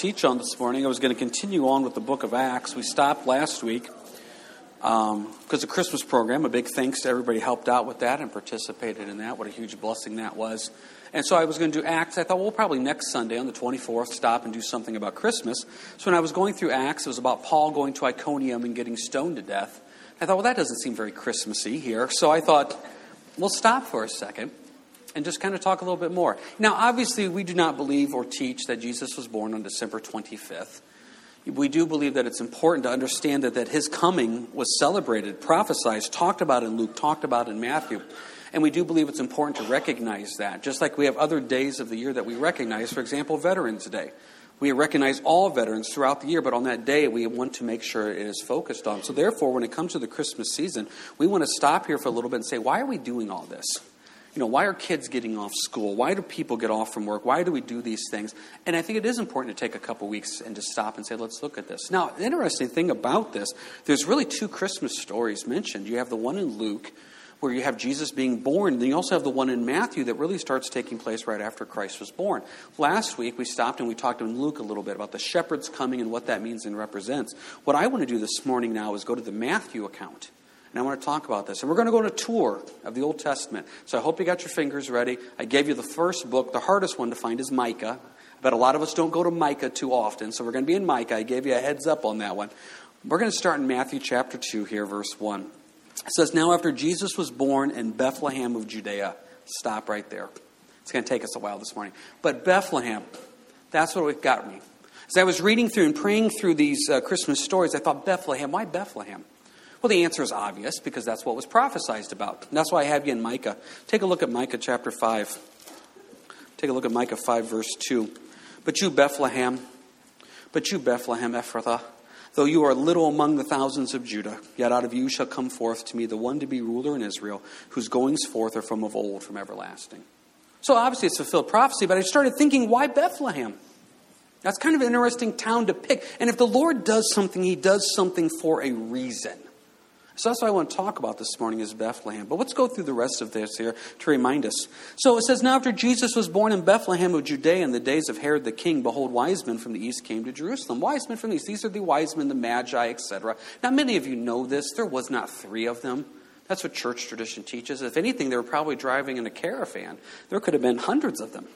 teach on this morning. I was going to continue on with the book of Acts. We stopped last week because um, the Christmas program. A big thanks to everybody helped out with that and participated in that. What a huge blessing that was. And so I was going to do Acts. I thought, well, we'll probably next Sunday on the 24th stop and do something about Christmas. So when I was going through Acts, it was about Paul going to Iconium and getting stoned to death. I thought, well, that doesn't seem very Christmassy here. So I thought, we'll stop for a second and just kind of talk a little bit more. Now, obviously, we do not believe or teach that Jesus was born on December 25th. We do believe that it's important to understand that, that his coming was celebrated, prophesied, talked about in Luke, talked about in Matthew. And we do believe it's important to recognize that, just like we have other days of the year that we recognize, for example, Veterans Day. We recognize all veterans throughout the year, but on that day, we want to make sure it is focused on. So, therefore, when it comes to the Christmas season, we want to stop here for a little bit and say, why are we doing all this? You know, why are kids getting off school? Why do people get off from work? Why do we do these things? And I think it is important to take a couple weeks and to stop and say, let's look at this. Now, the interesting thing about this, there's really two Christmas stories mentioned. You have the one in Luke where you have Jesus being born. Then you also have the one in Matthew that really starts taking place right after Christ was born. Last week we stopped and we talked in Luke a little bit about the shepherds coming and what that means and represents. What I want to do this morning now is go to the Matthew account. And I want to talk about this. And we're going to go on a tour of the Old Testament. So I hope you got your fingers ready. I gave you the first book. The hardest one to find is Micah. But a lot of us don't go to Micah too often. So we're going to be in Micah. I gave you a heads up on that one. We're going to start in Matthew chapter 2 here, verse 1. It says, Now after Jesus was born in Bethlehem of Judea. Stop right there. It's going to take us a while this morning. But Bethlehem, that's what it got me. As I was reading through and praying through these uh, Christmas stories, I thought, Bethlehem, why Bethlehem? Well, the answer is obvious because that's what was prophesied about. And that's why I have you in Micah. Take a look at Micah chapter 5. Take a look at Micah 5, verse 2. But you, Bethlehem, but you, Bethlehem Ephrathah, though you are little among the thousands of Judah, yet out of you shall come forth to me the one to be ruler in Israel, whose goings forth are from of old, from everlasting. So obviously it's fulfilled prophecy, but I started thinking, why Bethlehem? That's kind of an interesting town to pick. And if the Lord does something, he does something for a reason. So that's what I want to talk about this morning is Bethlehem. But let's go through the rest of this here to remind us. So it says, Now after Jesus was born in Bethlehem of Judea in the days of Herod the king, behold, wise men from the east came to Jerusalem. Wise men from the east. These are the wise men, the magi, etc. Now many of you know this. There was not three of them. That's what church tradition teaches. If anything, they were probably driving in a caravan. There could have been hundreds of them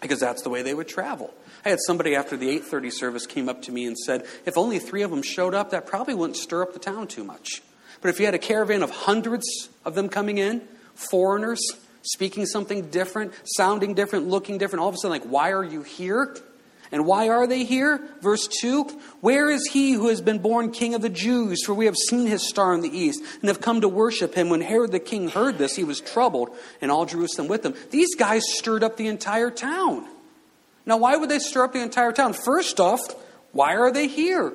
because that's the way they would travel. I had somebody after the 8:30 service came up to me and said, "If only 3 of them showed up, that probably wouldn't stir up the town too much." But if you had a caravan of hundreds of them coming in, foreigners, speaking something different, sounding different, looking different, all of a sudden, like, why are you here? And why are they here? Verse 2 Where is he who has been born king of the Jews? For we have seen his star in the east and have come to worship him. When Herod the king heard this, he was troubled, and all Jerusalem with him. These guys stirred up the entire town. Now, why would they stir up the entire town? First off, why are they here?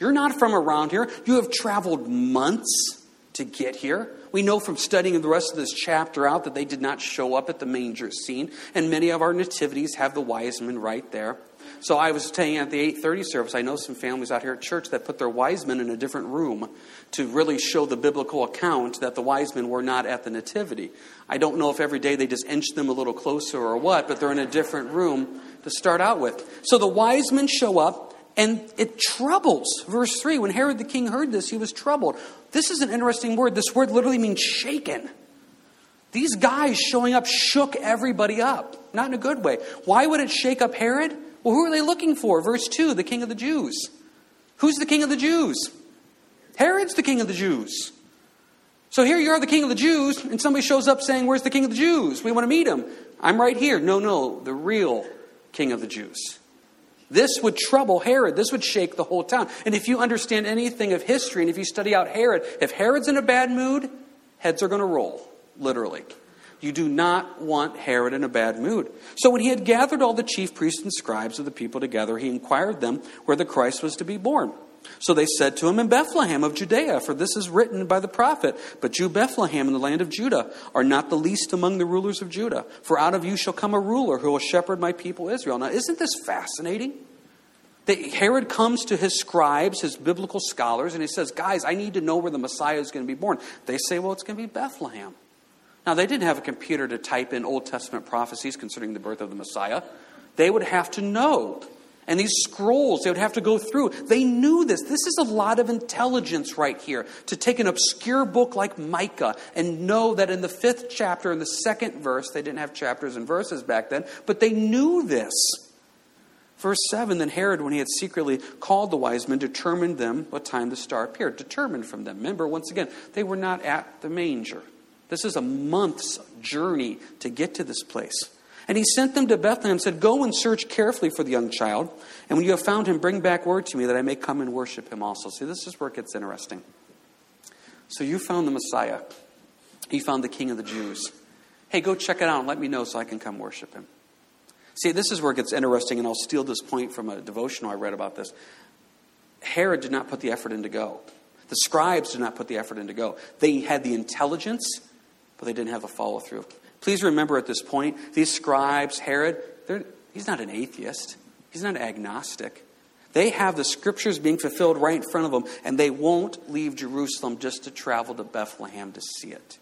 You're not from around here. You have traveled months to get here. We know from studying the rest of this chapter out that they did not show up at the manger scene, and many of our nativities have the wise men right there. So I was saying at the 8:30 service, I know some families out here at church that put their wise men in a different room to really show the biblical account that the wise men were not at the nativity. I don't know if every day they just inch them a little closer or what, but they're in a different room to start out with. So the wise men show up and it troubles. Verse 3 When Herod the king heard this, he was troubled. This is an interesting word. This word literally means shaken. These guys showing up shook everybody up, not in a good way. Why would it shake up Herod? Well, who are they looking for? Verse 2 the king of the Jews. Who's the king of the Jews? Herod's the king of the Jews. So here you are, the king of the Jews, and somebody shows up saying, Where's the king of the Jews? We want to meet him. I'm right here. No, no, the real king of the Jews. This would trouble Herod. This would shake the whole town. And if you understand anything of history, and if you study out Herod, if Herod's in a bad mood, heads are going to roll, literally. You do not want Herod in a bad mood. So when he had gathered all the chief priests and scribes of the people together, he inquired them where the Christ was to be born. So they said to him, In Bethlehem of Judea, for this is written by the prophet. But you, Bethlehem, in the land of Judah, are not the least among the rulers of Judah, for out of you shall come a ruler who will shepherd my people Israel. Now, isn't this fascinating? That Herod comes to his scribes, his biblical scholars, and he says, Guys, I need to know where the Messiah is going to be born. They say, Well, it's going to be Bethlehem. Now, they didn't have a computer to type in Old Testament prophecies concerning the birth of the Messiah. They would have to know And these scrolls they would have to go through. They knew this. This is a lot of intelligence right here to take an obscure book like Micah and know that in the fifth chapter, in the second verse, they didn't have chapters and verses back then, but they knew this. Verse 7 Then Herod, when he had secretly called the wise men, determined them what time the star appeared. Determined from them. Remember, once again, they were not at the manger. This is a month's journey to get to this place. And he sent them to Bethlehem and said, Go and search carefully for the young child, and when you have found him, bring back word to me that I may come and worship him also. See, this is where it gets interesting. So you found the Messiah, he found the King of the Jews. Hey, go check it out and let me know so I can come worship him. See, this is where it gets interesting, and I'll steal this point from a devotional I read about this. Herod did not put the effort in to go. The scribes did not put the effort in to go. They had the intelligence, but they didn't have the follow through. Please remember at this point, these scribes, Herod, he's not an atheist, he's not agnostic. They have the scriptures being fulfilled right in front of them, and they won't leave Jerusalem just to travel to Bethlehem to see it.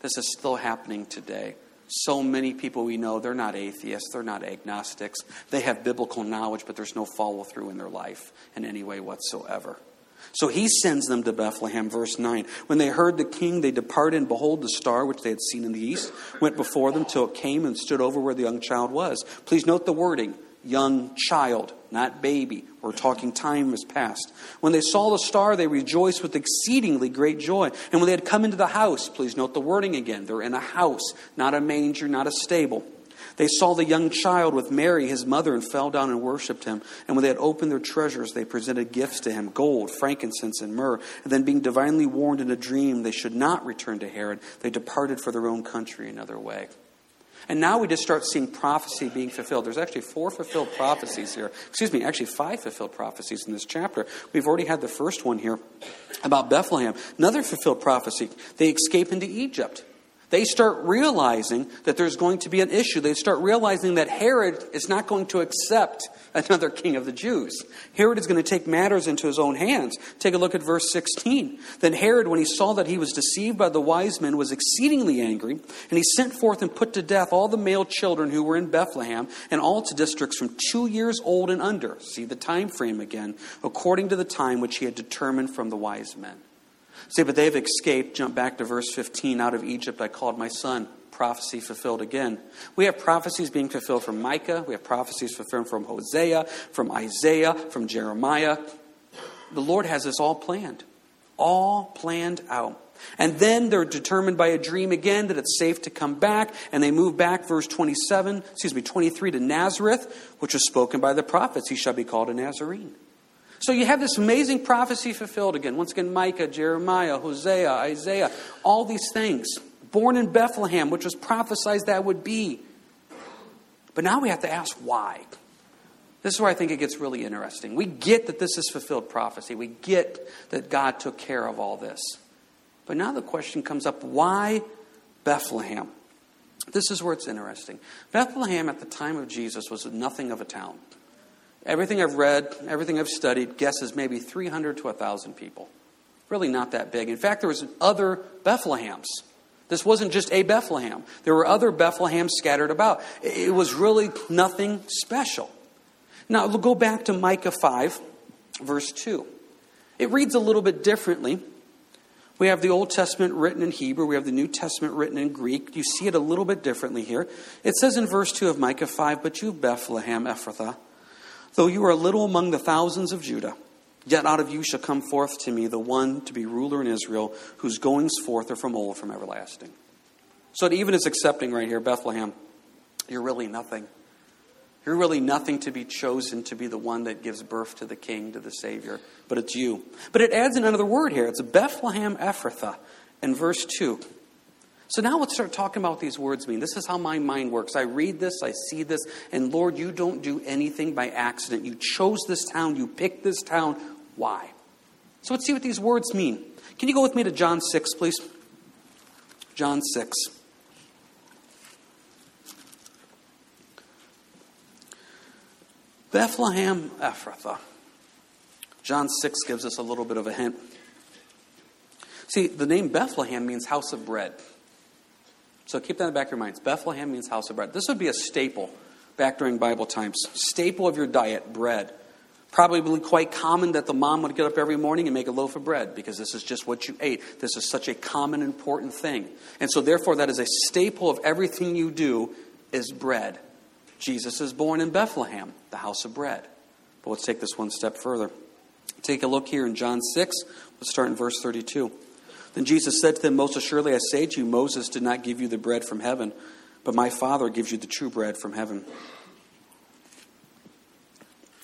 This is still happening today. So many people we know, they're not atheists, they're not agnostics. They have biblical knowledge, but there's no follow through in their life in any way whatsoever. So he sends them to Bethlehem, verse 9. When they heard the king, they departed, and behold, the star which they had seen in the east went before them till it came and stood over where the young child was. Please note the wording young child, not baby. We're talking time has passed. When they saw the star, they rejoiced with exceedingly great joy. And when they had come into the house, please note the wording again. They're in a house, not a manger, not a stable. They saw the young child with Mary, his mother, and fell down and worshipped him. And when they had opened their treasures, they presented gifts to him gold, frankincense, and myrrh. And then, being divinely warned in a dream, they should not return to Herod, they departed for their own country another way. And now we just start seeing prophecy being fulfilled. There's actually four fulfilled prophecies here. Excuse me, actually five fulfilled prophecies in this chapter. We've already had the first one here about Bethlehem. Another fulfilled prophecy. They escape into Egypt they start realizing that there's going to be an issue. They start realizing that Herod is not going to accept another king of the Jews. Herod is going to take matters into his own hands. Take a look at verse 16. Then Herod, when he saw that he was deceived by the wise men, was exceedingly angry, and he sent forth and put to death all the male children who were in Bethlehem and all to districts from two years old and under. See the time frame again, according to the time which he had determined from the wise men. Say, but they've escaped. Jump back to verse 15. Out of Egypt I called my son. Prophecy fulfilled again. We have prophecies being fulfilled from Micah. We have prophecies fulfilled from Hosea, from Isaiah, from Jeremiah. The Lord has this all planned, all planned out. And then they're determined by a dream again that it's safe to come back, and they move back, verse 27, excuse me, 23 to Nazareth, which was spoken by the prophets. He shall be called a Nazarene. So you have this amazing prophecy fulfilled again. Once again, Micah, Jeremiah, Hosea, Isaiah, all these things. Born in Bethlehem, which was prophesied that would be. But now we have to ask why. This is where I think it gets really interesting. We get that this is fulfilled prophecy, we get that God took care of all this. But now the question comes up why Bethlehem? This is where it's interesting. Bethlehem at the time of Jesus was nothing of a town. Everything I've read, everything I've studied, guesses maybe 300 to 1,000 people. Really not that big. In fact, there was other Bethlehems. This wasn't just a Bethlehem. There were other Bethlehems scattered about. It was really nothing special. Now, we'll go back to Micah 5, verse 2. It reads a little bit differently. We have the Old Testament written in Hebrew, we have the New Testament written in Greek. You see it a little bit differently here. It says in verse 2 of Micah 5, But you, Bethlehem, Ephrathah, Though you are little among the thousands of Judah, yet out of you shall come forth to me the one to be ruler in Israel, whose goings forth are from old, from everlasting. So even is accepting right here, Bethlehem, you're really nothing. You're really nothing to be chosen to be the one that gives birth to the king, to the Savior, but it's you. But it adds another word here. It's Bethlehem Ephrathah in verse 2. So now let's start talking about these words mean. This is how my mind works. I read this, I see this, and Lord, you don't do anything by accident. You chose this town, you picked this town. Why? So let's see what these words mean. Can you go with me to John 6, please? John 6. Bethlehem Ephrathah. John 6 gives us a little bit of a hint. See, the name Bethlehem means house of bread. So keep that in the back of your minds. Bethlehem means house of bread. This would be a staple back during Bible times. Staple of your diet, bread. Probably quite common that the mom would get up every morning and make a loaf of bread because this is just what you ate. This is such a common, important thing. And so, therefore, that is a staple of everything you do is bread. Jesus is born in Bethlehem, the house of bread. But let's take this one step further. Take a look here in John 6. Let's start in verse 32. Then Jesus said to them, Most assuredly I say to you, Moses did not give you the bread from heaven, but my Father gives you the true bread from heaven.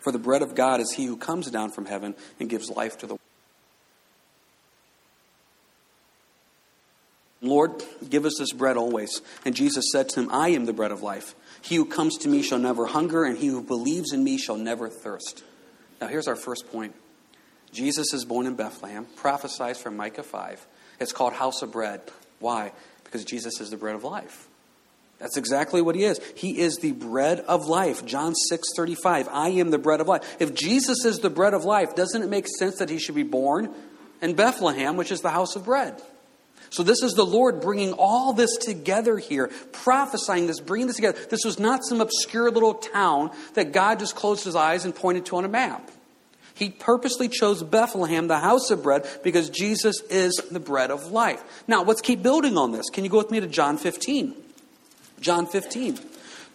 For the bread of God is he who comes down from heaven and gives life to the world. Lord, give us this bread always. And Jesus said to him, I am the bread of life. He who comes to me shall never hunger, and he who believes in me shall never thirst. Now, here's our first point Jesus is born in Bethlehem, prophesies from Micah 5. It's called House of Bread. Why? Because Jesus is the bread of life. That's exactly what he is. He is the bread of life. John 6 35. I am the bread of life. If Jesus is the bread of life, doesn't it make sense that he should be born in Bethlehem, which is the house of bread? So, this is the Lord bringing all this together here, prophesying this, bringing this together. This was not some obscure little town that God just closed his eyes and pointed to on a map. He purposely chose Bethlehem, the house of bread, because Jesus is the bread of life. Now, let's keep building on this. Can you go with me to John 15? John 15.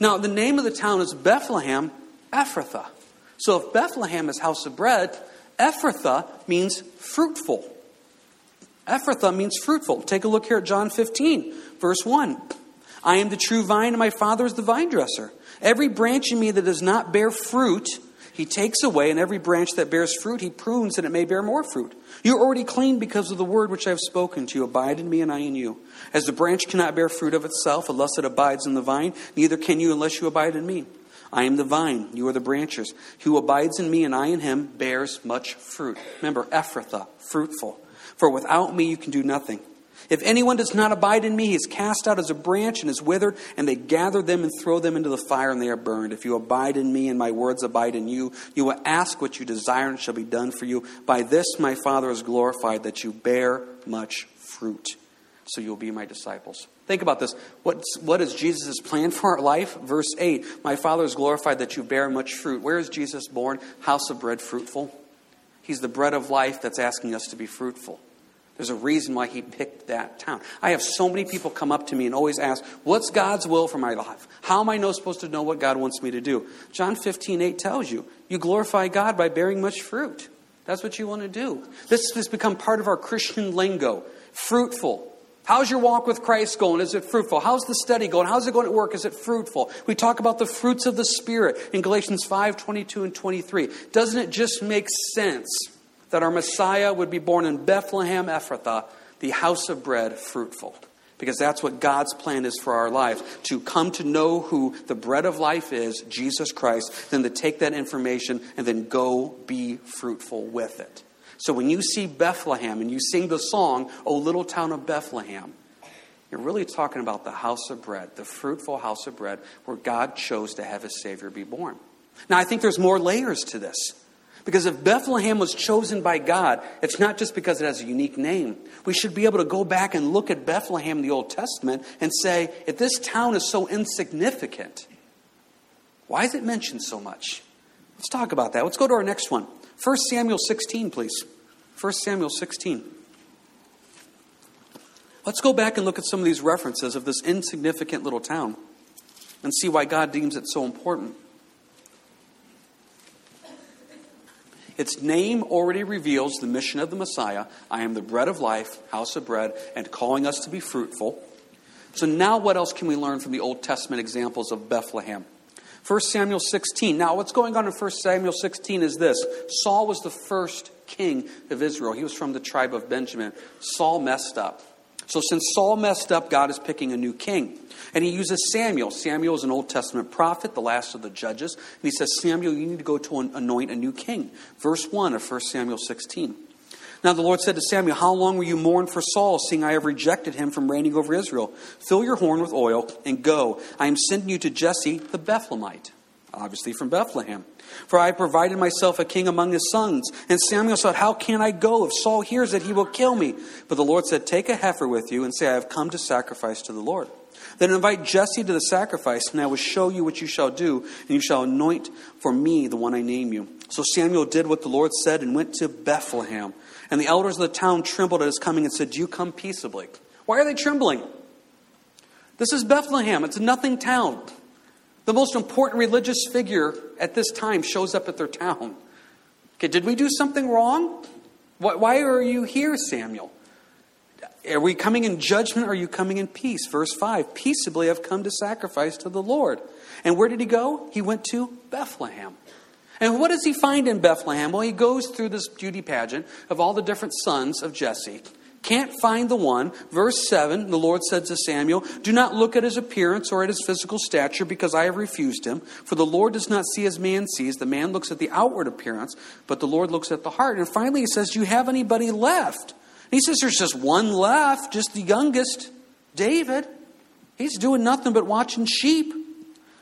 Now, the name of the town is Bethlehem, Ephrathah. So, if Bethlehem is house of bread, Ephrathah means fruitful. Ephrathah means fruitful. Take a look here at John 15, verse 1. I am the true vine, and my Father is the vine dresser. Every branch in me that does not bear fruit, he takes away, and every branch that bears fruit, he prunes that it may bear more fruit. You are already clean because of the word which I have spoken to you. Abide in me, and I in you. As the branch cannot bear fruit of itself unless it abides in the vine, neither can you unless you abide in me. I am the vine, you are the branches. He who abides in me and I in him bears much fruit. Remember, Ephrathah, fruitful. For without me you can do nothing. If anyone does not abide in me, he is cast out as a branch and is withered, and they gather them and throw them into the fire, and they are burned. If you abide in me and my words abide in you, you will ask what you desire, and shall be done for you. By this my Father is glorified, that you bear much fruit. So you'll be my disciples. Think about this. What's, what is Jesus' plan for our life? Verse 8 My Father is glorified that you bear much fruit. Where is Jesus born? House of bread, fruitful. He's the bread of life that's asking us to be fruitful. There's a reason why he picked that town. I have so many people come up to me and always ask, What's God's will for my life? How am I not supposed to know what God wants me to do? John 15, 8 tells you, You glorify God by bearing much fruit. That's what you want to do. This has become part of our Christian lingo. Fruitful. How's your walk with Christ going? Is it fruitful? How's the study going? How's it going at work? Is it fruitful? We talk about the fruits of the Spirit in Galatians 5 22 and 23. Doesn't it just make sense that our Messiah would be born in Bethlehem Ephrathah, the house of bread, fruitful? Because that's what God's plan is for our lives to come to know who the bread of life is, Jesus Christ, then to take that information and then go be fruitful with it. So when you see Bethlehem and you sing the song, O Little Town of Bethlehem, you're really talking about the house of bread, the fruitful house of bread where God chose to have his Savior be born. Now, I think there's more layers to this. Because if Bethlehem was chosen by God, it's not just because it has a unique name. We should be able to go back and look at Bethlehem in the Old Testament and say, if this town is so insignificant, why is it mentioned so much? Let's talk about that. Let's go to our next one. 1 Samuel 16, please. 1 Samuel 16. Let's go back and look at some of these references of this insignificant little town and see why God deems it so important. Its name already reveals the mission of the Messiah I am the bread of life, house of bread, and calling us to be fruitful. So, now what else can we learn from the Old Testament examples of Bethlehem? 1 Samuel 16. Now, what's going on in 1 Samuel 16 is this Saul was the first king of Israel. He was from the tribe of Benjamin. Saul messed up. So, since Saul messed up, God is picking a new king. And he uses Samuel. Samuel is an Old Testament prophet, the last of the judges. And he says, Samuel, you need to go to anoint a new king. Verse 1 of 1 Samuel 16. Now the Lord said to Samuel, How long will you mourn for Saul, seeing I have rejected him from reigning over Israel? Fill your horn with oil and go. I am sending you to Jesse the Bethlehemite, obviously from Bethlehem. For I have provided myself a king among his sons. And Samuel said, How can I go? If Saul hears it, he will kill me. But the Lord said, Take a heifer with you and say, I have come to sacrifice to the Lord. Then invite Jesse to the sacrifice, and I will show you what you shall do, and you shall anoint for me the one I name you. So Samuel did what the Lord said and went to Bethlehem. And the elders of the town trembled at his coming and said, Do you come peaceably? Why are they trembling? This is Bethlehem. It's a nothing town. The most important religious figure at this time shows up at their town. Okay, did we do something wrong? Why are you here, Samuel? Are we coming in judgment or are you coming in peace? Verse 5 Peaceably I've come to sacrifice to the Lord. And where did he go? He went to Bethlehem. And what does he find in Bethlehem? Well, he goes through this beauty pageant of all the different sons of Jesse. Can't find the one. Verse 7, the Lord said to Samuel, Do not look at his appearance or at his physical stature, because I have refused him. For the Lord does not see as man sees. The man looks at the outward appearance, but the Lord looks at the heart. And finally, he says, Do you have anybody left? He says there's just one left, just the youngest, David. He's doing nothing but watching sheep.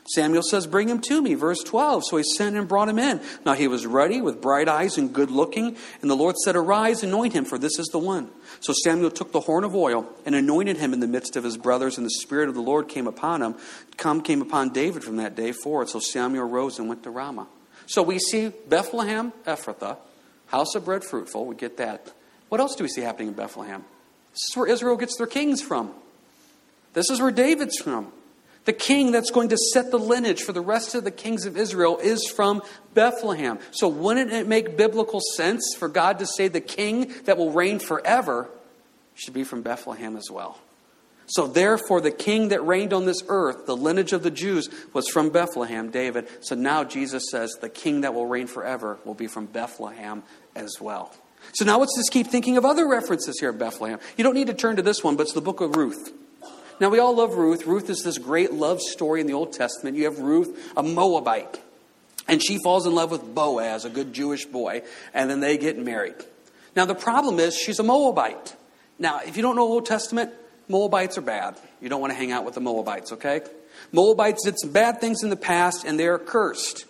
Samuel says, Bring him to me. Verse 12. So he sent and brought him in. Now he was ruddy, with bright eyes and good looking. And the Lord said, Arise, anoint him, for this is the one. So Samuel took the horn of oil and anointed him in the midst of his brothers. And the Spirit of the Lord came upon him. Come came upon David from that day forward. So Samuel rose and went to Ramah. So we see Bethlehem, Ephrathah, house of bread fruitful. We get that. What else do we see happening in Bethlehem? This is where Israel gets their kings from. This is where David's from. The king that's going to set the lineage for the rest of the kings of Israel is from Bethlehem. So, wouldn't it make biblical sense for God to say the king that will reign forever should be from Bethlehem as well? So, therefore, the king that reigned on this earth, the lineage of the Jews, was from Bethlehem, David. So now Jesus says the king that will reign forever will be from Bethlehem as well. So now let's just keep thinking of other references here at Bethlehem. You don't need to turn to this one, but it's the book of Ruth. Now, we all love Ruth. Ruth is this great love story in the Old Testament. You have Ruth, a Moabite, and she falls in love with Boaz, a good Jewish boy, and then they get married. Now, the problem is she's a Moabite. Now, if you don't know Old Testament, Moabites are bad. You don't want to hang out with the Moabites, okay? Moabites did some bad things in the past, and they're cursed.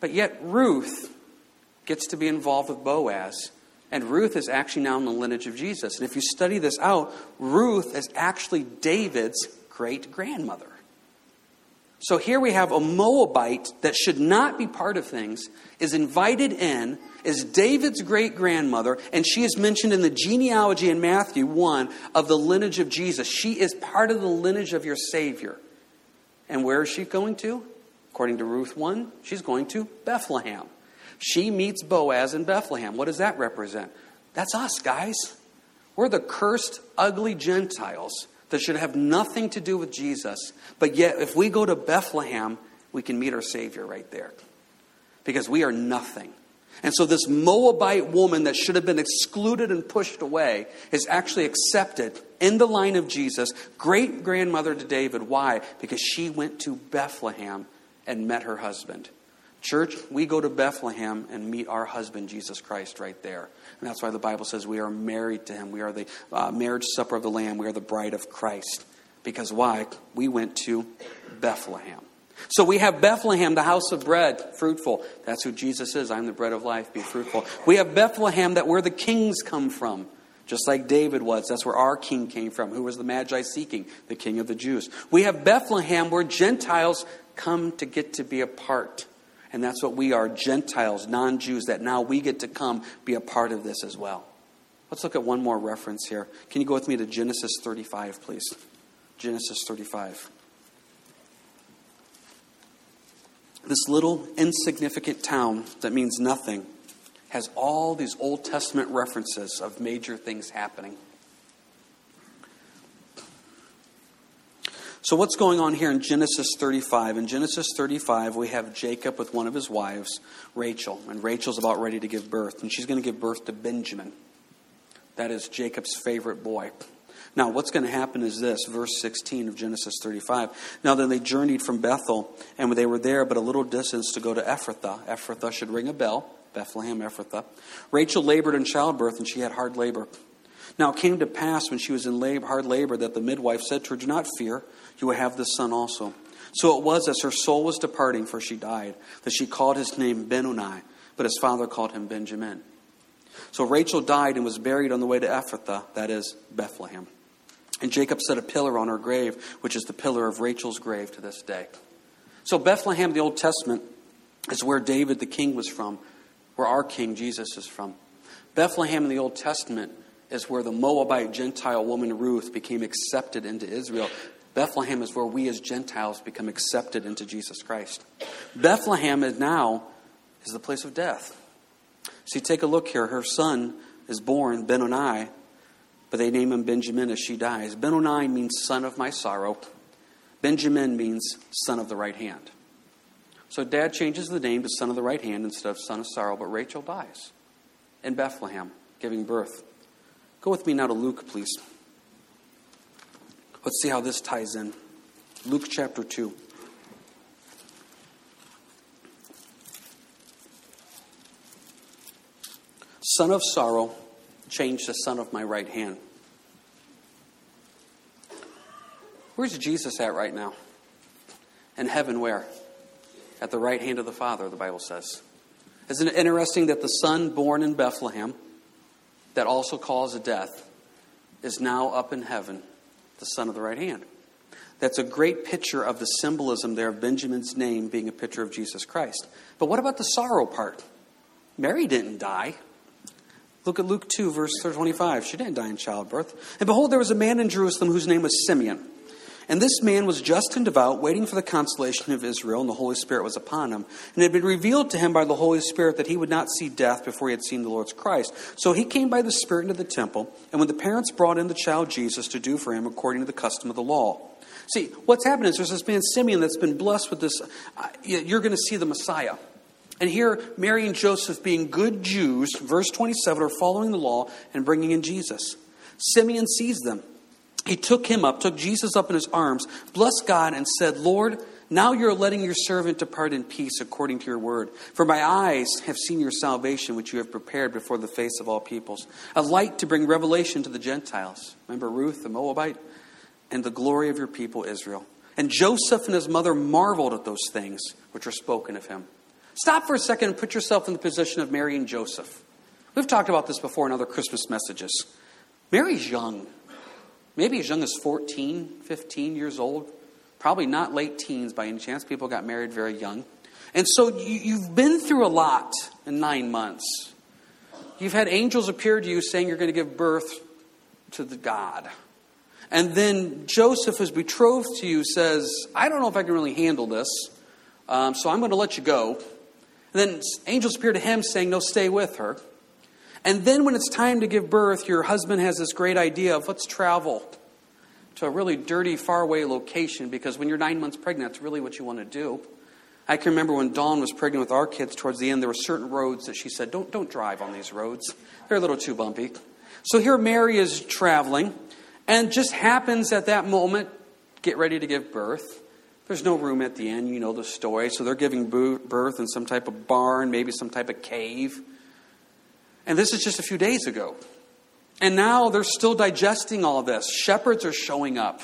But yet, Ruth gets to be involved with Boaz. And Ruth is actually now in the lineage of Jesus. And if you study this out, Ruth is actually David's great grandmother. So here we have a Moabite that should not be part of things, is invited in, is David's great grandmother, and she is mentioned in the genealogy in Matthew 1 of the lineage of Jesus. She is part of the lineage of your Savior. And where is she going to? According to Ruth 1, she's going to Bethlehem. She meets Boaz in Bethlehem. What does that represent? That's us, guys. We're the cursed, ugly Gentiles that should have nothing to do with Jesus. But yet, if we go to Bethlehem, we can meet our Savior right there. Because we are nothing. And so, this Moabite woman that should have been excluded and pushed away is actually accepted in the line of Jesus, great grandmother to David. Why? Because she went to Bethlehem and met her husband. Church, we go to Bethlehem and meet our husband, Jesus Christ, right there. And that's why the Bible says we are married to him. We are the uh, marriage supper of the Lamb. We are the bride of Christ. Because why? We went to Bethlehem. So we have Bethlehem, the house of bread, fruitful. That's who Jesus is. I'm the bread of life. Be fruitful. We have Bethlehem, that where the kings come from. Just like David was, that's where our king came from. Who was the Magi seeking? The king of the Jews. We have Bethlehem, where Gentiles come to get to be a part and that's what we are Gentiles, non Jews, that now we get to come be a part of this as well. Let's look at one more reference here. Can you go with me to Genesis 35, please? Genesis 35. This little insignificant town that means nothing has all these Old Testament references of major things happening. So, what's going on here in Genesis 35? In Genesis 35, we have Jacob with one of his wives, Rachel. And Rachel's about ready to give birth. And she's going to give birth to Benjamin. That is Jacob's favorite boy. Now, what's going to happen is this, verse 16 of Genesis 35. Now, then they journeyed from Bethel, and when they were there but a little distance to go to Ephrathah. Ephrathah should ring a bell. Bethlehem, Ephrathah. Rachel labored in childbirth, and she had hard labor. Now, it came to pass when she was in labor, hard labor that the midwife said to her, Do not fear you will have this son also. So it was as her soul was departing, for she died, that she called his name Benoni, but his father called him Benjamin. So Rachel died and was buried on the way to Ephrathah, that is, Bethlehem. And Jacob set a pillar on her grave, which is the pillar of Rachel's grave to this day. So, Bethlehem, the Old Testament, is where David the king was from, where our king Jesus is from. Bethlehem in the Old Testament is where the Moabite Gentile woman Ruth became accepted into Israel. Bethlehem is where we as Gentiles become accepted into Jesus Christ. Bethlehem is now is the place of death. See, take a look here. Her son is born, Benoni, but they name him Benjamin as she dies. Benoni means son of my sorrow. Benjamin means son of the right hand. So dad changes the name to son of the right hand instead of son of sorrow, but Rachel dies in Bethlehem, giving birth. Go with me now to Luke, please. Let's see how this ties in. Luke chapter 2. Son of sorrow, change to son of my right hand. Where's Jesus at right now? In heaven, where? At the right hand of the Father, the Bible says. Isn't it interesting that the son born in Bethlehem, that also caused a death, is now up in heaven, the son of the right hand? That's a great picture of the symbolism there of Benjamin's name being a picture of Jesus Christ. But what about the sorrow part? Mary didn't die. Look at Luke 2, verse 25. She didn't die in childbirth. And behold, there was a man in Jerusalem whose name was Simeon. And this man was just and devout, waiting for the consolation of Israel, and the Holy Spirit was upon him. And it had been revealed to him by the Holy Spirit that he would not see death before he had seen the Lord's Christ. So he came by the Spirit into the temple, and when the parents brought in the child Jesus to do for him according to the custom of the law. See, what's happened is there's this man Simeon that's been blessed with this. Uh, you're going to see the Messiah. And here, Mary and Joseph, being good Jews, verse 27, are following the law and bringing in Jesus. Simeon sees them. He took him up, took Jesus up in his arms, blessed God, and said, Lord, now you're letting your servant depart in peace according to your word. For my eyes have seen your salvation, which you have prepared before the face of all peoples, a light to bring revelation to the Gentiles. Remember Ruth, the Moabite? And the glory of your people, Israel. And Joseph and his mother marveled at those things which were spoken of him. Stop for a second and put yourself in the position of Mary and Joseph. We've talked about this before in other Christmas messages. Mary's young, maybe as young as 14, 15 years old, probably not late teens by any chance. People got married very young. And so you, have been through a lot in nine months. You've had angels appear to you saying you're going to give birth to the God. And then Joseph, who's betrothed to you, says, I don't know if I can really handle this, um, so I'm going to let you go. And then angels appear to him saying, No, stay with her. And then when it's time to give birth, your husband has this great idea of let's travel to a really dirty, faraway location because when you're nine months pregnant, that's really what you want to do. I can remember when Dawn was pregnant with our kids towards the end, there were certain roads that she said, Don't, don't drive on these roads. They're a little too bumpy. So here Mary is traveling and just happens at that moment, get ready to give birth. There's no room at the end. You know the story. So they're giving birth in some type of barn, maybe some type of cave. And this is just a few days ago. And now they're still digesting all this. Shepherds are showing up.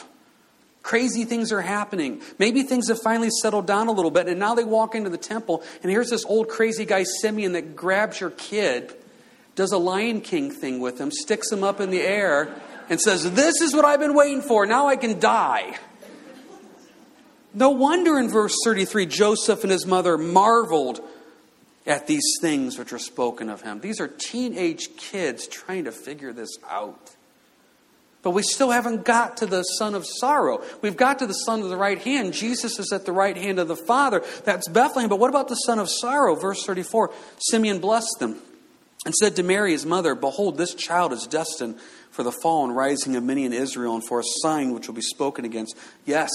Crazy things are happening. Maybe things have finally settled down a little bit. And now they walk into the temple, and here's this old crazy guy, Simeon, that grabs your kid, does a Lion King thing with him, sticks him up in the air, and says, This is what I've been waiting for. Now I can die. No wonder in verse 33 Joseph and his mother marveled at these things which are spoken of him. These are teenage kids trying to figure this out. But we still haven't got to the son of sorrow. We've got to the son of the right hand. Jesus is at the right hand of the Father. That's Bethlehem. But what about the son of sorrow? Verse 34 Simeon blessed them and said to Mary, his mother, Behold, this child is destined for the fall and rising of many in Israel, and for a sign which will be spoken against. Yes,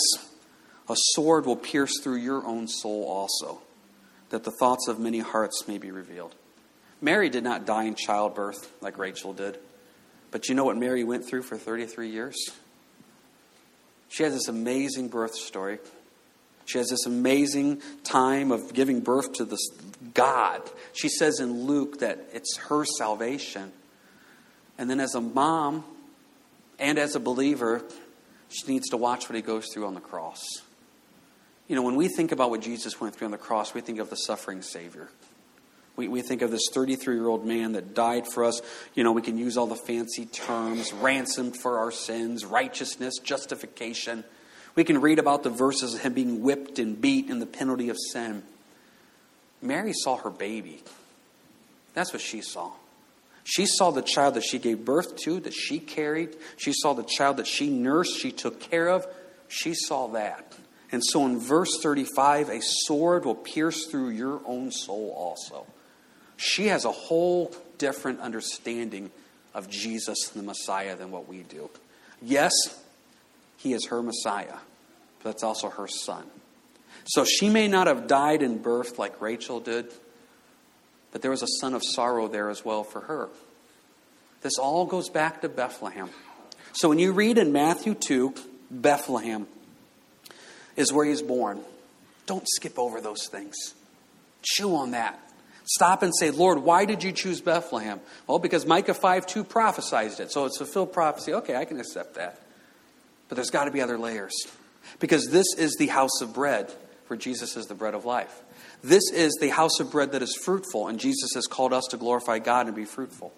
a sword will pierce through your own soul also, that the thoughts of many hearts may be revealed. Mary did not die in childbirth like Rachel did. But you know what Mary went through for 33 years? She has this amazing birth story. She has this amazing time of giving birth to this God. She says in Luke that it's her salvation. And then, as a mom and as a believer, she needs to watch what he goes through on the cross. You know, when we think about what Jesus went through on the cross, we think of the suffering Savior. We, we think of this 33 year old man that died for us. You know, we can use all the fancy terms ransomed for our sins, righteousness, justification. We can read about the verses of him being whipped and beat and the penalty of sin. Mary saw her baby. That's what she saw. She saw the child that she gave birth to, that she carried. She saw the child that she nursed, she took care of. She saw that. And so in verse 35, a sword will pierce through your own soul also. She has a whole different understanding of Jesus, the Messiah, than what we do. Yes, he is her Messiah, but that's also her son. So she may not have died in birth like Rachel did, but there was a son of sorrow there as well for her. This all goes back to Bethlehem. So when you read in Matthew 2, Bethlehem is where he's born. Don't skip over those things. Chew on that. Stop and say, Lord, why did you choose Bethlehem? Well, because Micah 5 2 prophesied it. So it's a fulfilled prophecy. Okay, I can accept that. But there's got to be other layers. Because this is the house of bread, for Jesus is the bread of life. This is the house of bread that is fruitful, and Jesus has called us to glorify God and be fruitful.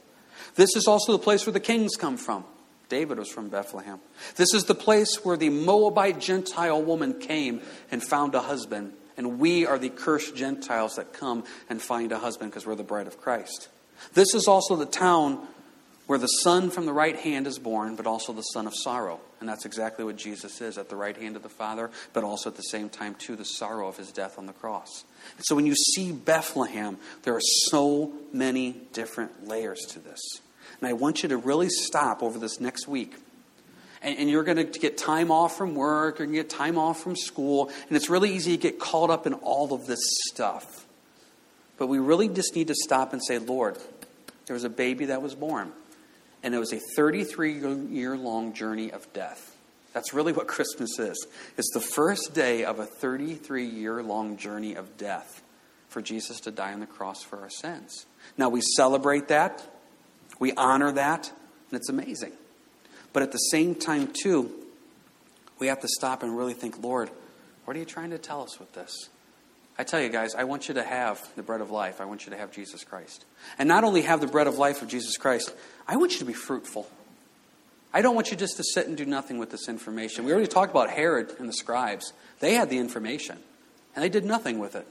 This is also the place where the kings come from. David was from Bethlehem. This is the place where the Moabite Gentile woman came and found a husband and we are the cursed Gentiles that come and find a husband because we're the bride of Christ. This is also the town where the son from the right hand is born, but also the son of sorrow. And that's exactly what Jesus is at the right hand of the Father, but also at the same time, too, the sorrow of his death on the cross. So when you see Bethlehem, there are so many different layers to this. And I want you to really stop over this next week and, and you're going to get time off from work, you're going to get time off from school, and it's really easy to get caught up in all of this stuff. But we really just need to stop and say, Lord, there was a baby that was born, and it was a 33 year long journey of death. That's really what Christmas is. It's the first day of a 33 year long journey of death for Jesus to die on the cross for our sins. Now, we celebrate that, we honor that, and it's amazing. But at the same time, too, we have to stop and really think, Lord, what are you trying to tell us with this? I tell you guys, I want you to have the bread of life. I want you to have Jesus Christ. And not only have the bread of life of Jesus Christ, I want you to be fruitful. I don't want you just to sit and do nothing with this information. We already talked about Herod and the scribes. They had the information, and they did nothing with it.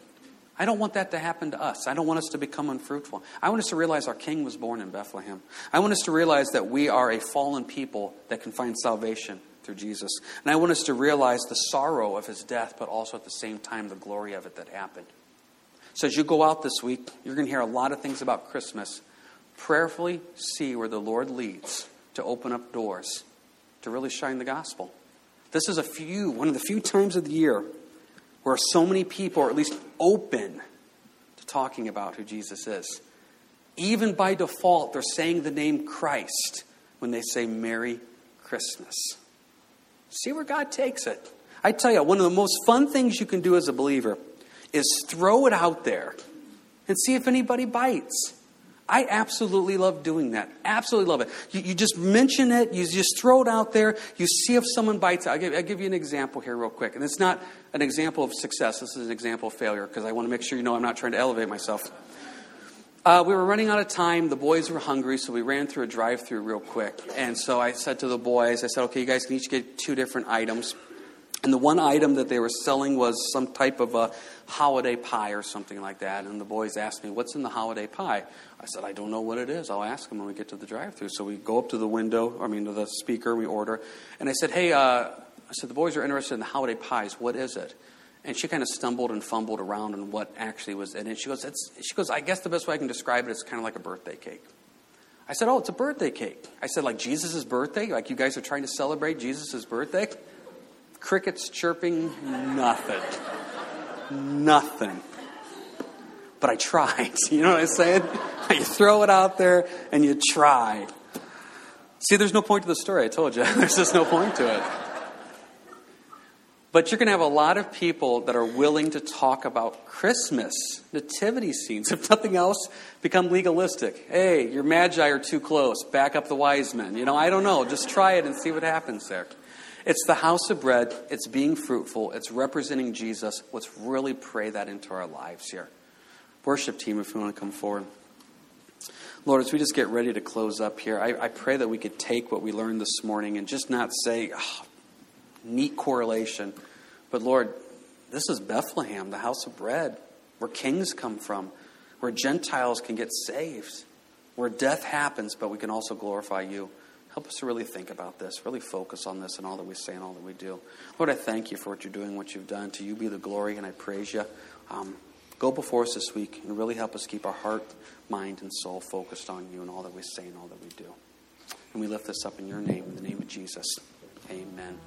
I don't want that to happen to us. I don't want us to become unfruitful. I want us to realize our King was born in Bethlehem. I want us to realize that we are a fallen people that can find salvation through Jesus. And I want us to realize the sorrow of his death, but also at the same time the glory of it that happened. So as you go out this week, you're going to hear a lot of things about Christmas. Prayerfully see where the Lord leads to open up doors to really shine the gospel. This is a few, one of the few times of the year where so many people are at least open to talking about who Jesus is. Even by default, they're saying the name Christ when they say Merry Christmas. See where God takes it. I tell you, one of the most fun things you can do as a believer is throw it out there and see if anybody bites. I absolutely love doing that. Absolutely love it. You, you, just mention it, you just throw it out there, you see if someone bites. I'll give, I'll give you an example here, real quick. And it's not an example of success, this is an example of failure, because I want to make sure you know I'm not trying to elevate myself. Uh, we were running out of time. The boys were hungry, so we ran through a drive through real quick. And so I said to the boys, I said, okay, you guys can each get two different items. And the one item that they were selling was some type of a holiday pie or something like that. And the boys asked me, What's in the holiday pie? I said, I don't know what it is. I'll ask them when we get to the drive through. So we go up to the window, I mean, to the speaker, we order. And I said, Hey, uh, I said, the boys are interested in the holiday pies. What is it? And she kind of stumbled and fumbled around on what actually was in it. She goes, it's, she goes, I guess the best way I can describe it is kind of like a birthday cake. I said, Oh, it's a birthday cake. I said, like Jesus' birthday? Like you guys are trying to celebrate Jesus' birthday? Crickets chirping, nothing. nothing. But I tried. You know what I'm saying? You throw it out there and you try. See, there's no point to the story. I told you. There's just no point to it. But you're going to have a lot of people that are willing to talk about Christmas, nativity scenes. If nothing else, become legalistic. Hey, your magi are too close. Back up the wise men. You know, I don't know. Just try it and see what happens there. It's the house of bread. It's being fruitful. It's representing Jesus. Let's really pray that into our lives here. worship team if you want to come forward. Lord, as we just get ready to close up here, I, I pray that we could take what we learned this morning and just not say, oh, neat correlation, but Lord, this is Bethlehem, the house of bread, where kings come from, where Gentiles can get saved, where death happens, but we can also glorify you. Help us to really think about this, really focus on this and all that we say and all that we do. Lord, I thank you for what you're doing, what you've done. To you be the glory, and I praise you. Um, go before us this week and really help us keep our heart, mind, and soul focused on you and all that we say and all that we do. And we lift this up in your name, in the name of Jesus. Amen.